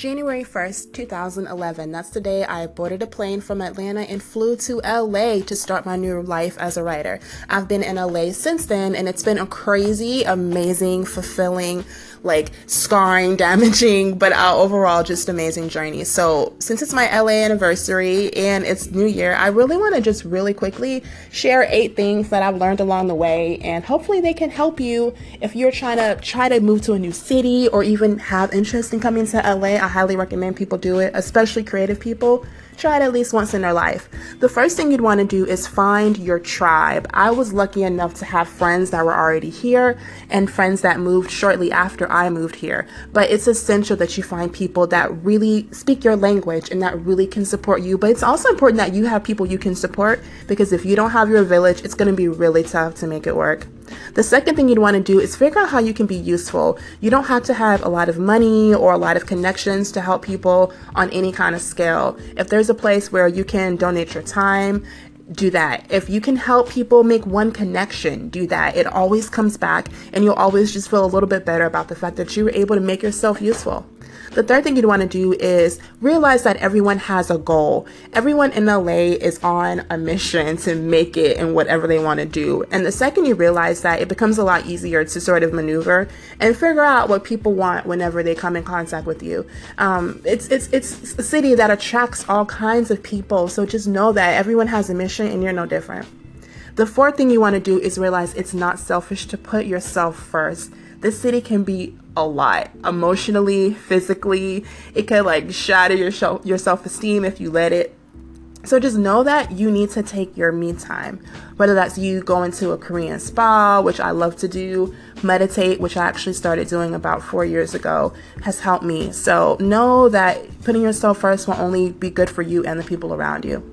January 1st, 2011. That's the day I boarded a plane from Atlanta and flew to LA to start my new life as a writer. I've been in LA since then, and it's been a crazy, amazing, fulfilling, like scarring, damaging, but uh, overall just amazing journey. So, since it's my LA anniversary and it's New Year, I really want to just really quickly share eight things that I've learned along the way, and hopefully they can help you if you're trying to try to move to a new city or even have interest in coming to LA. I highly recommend people do it, especially creative people. Try it at least once in their life. The first thing you'd want to do is find your tribe. I was lucky enough to have friends that were already here and friends that moved shortly after I moved here. But it's essential that you find people that really speak your language and that really can support you. But it's also important that you have people you can support because if you don't have your village, it's going to be really tough to make it work. The second thing you'd want to do is figure out how you can be useful. You don't have to have a lot of money or a lot of connections to help people on any kind of scale. If there's a place where you can donate your time, do that. If you can help people make one connection, do that. It always comes back and you'll always just feel a little bit better about the fact that you were able to make yourself useful. The third thing you'd want to do is realize that everyone has a goal. Everyone in LA is on a mission to make it in whatever they want to do. And the second you realize that, it becomes a lot easier to sort of maneuver and figure out what people want whenever they come in contact with you. Um, it's it's it's a city that attracts all kinds of people. So just know that everyone has a mission and you're no different. The fourth thing you want to do is realize it's not selfish to put yourself first. This city can be a lot emotionally, physically. It can like shatter your show, your self-esteem if you let it. So just know that you need to take your me time. Whether that's you going to a Korean spa, which I love to do, meditate, which I actually started doing about 4 years ago, has helped me. So know that putting yourself first will only be good for you and the people around you.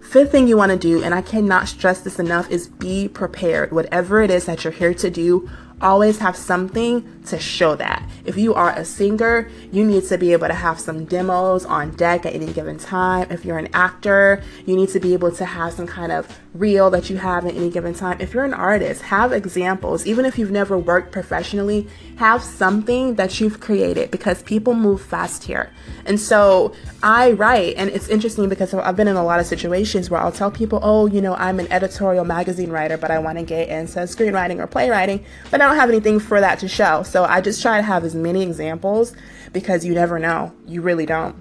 Fifth thing you want to do, and I cannot stress this enough, is be prepared. Whatever it is that you're here to do, always have something to show that. If you are a singer, you need to be able to have some demos on deck at any given time. If you're an actor, you need to be able to have some kind of reel that you have at any given time. If you're an artist, have examples. Even if you've never worked professionally, have something that you've created because people move fast here. And so I write, and it's interesting because I've been in a lot of situations where I'll tell people, oh, you know, I'm an editorial magazine writer, but I want to get into screenwriting or playwriting, but I don't have anything for that to show. So I just try to have as many examples because you never know. You really don't.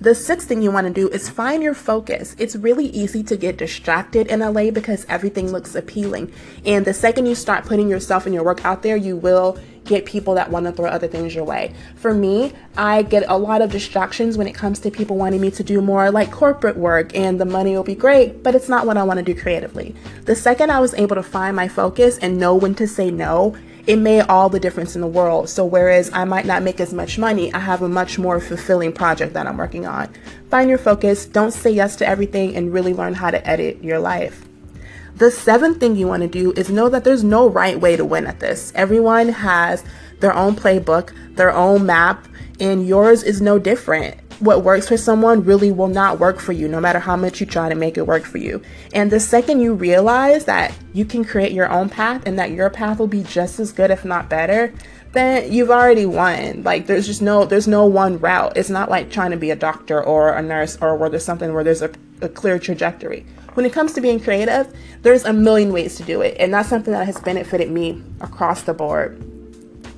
The sixth thing you want to do is find your focus. It's really easy to get distracted in LA because everything looks appealing. And the second you start putting yourself and your work out there, you will get people that want to throw other things your way. For me, I get a lot of distractions when it comes to people wanting me to do more like corporate work and the money will be great, but it's not what I want to do creatively. The second I was able to find my focus and know when to say no, it made all the difference in the world. So, whereas I might not make as much money, I have a much more fulfilling project that I'm working on. Find your focus, don't say yes to everything, and really learn how to edit your life. The seventh thing you want to do is know that there's no right way to win at this. Everyone has their own playbook, their own map, and yours is no different. What works for someone really will not work for you, no matter how much you try to make it work for you. And the second you realize that you can create your own path and that your path will be just as good, if not better, then you've already won. Like there's just no there's no one route. It's not like trying to be a doctor or a nurse or where there's something where there's a, a clear trajectory. When it comes to being creative, there's a million ways to do it, and that's something that has benefited me across the board.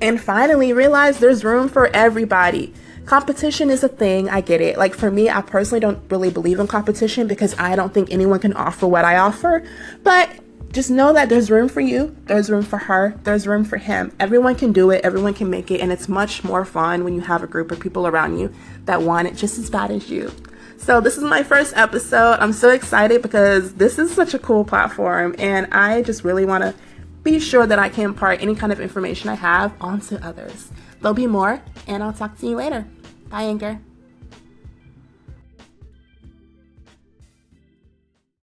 And finally, realize there's room for everybody. Competition is a thing, I get it. Like for me, I personally don't really believe in competition because I don't think anyone can offer what I offer, but just know that there's room for you, there's room for her, there's room for him. Everyone can do it, everyone can make it, and it's much more fun when you have a group of people around you that want it just as bad as you. So, this is my first episode. I'm so excited because this is such a cool platform, and I just really want to be sure that I can impart any kind of information I have onto others. There'll be more, and I'll talk to you later. Bye, Anchor.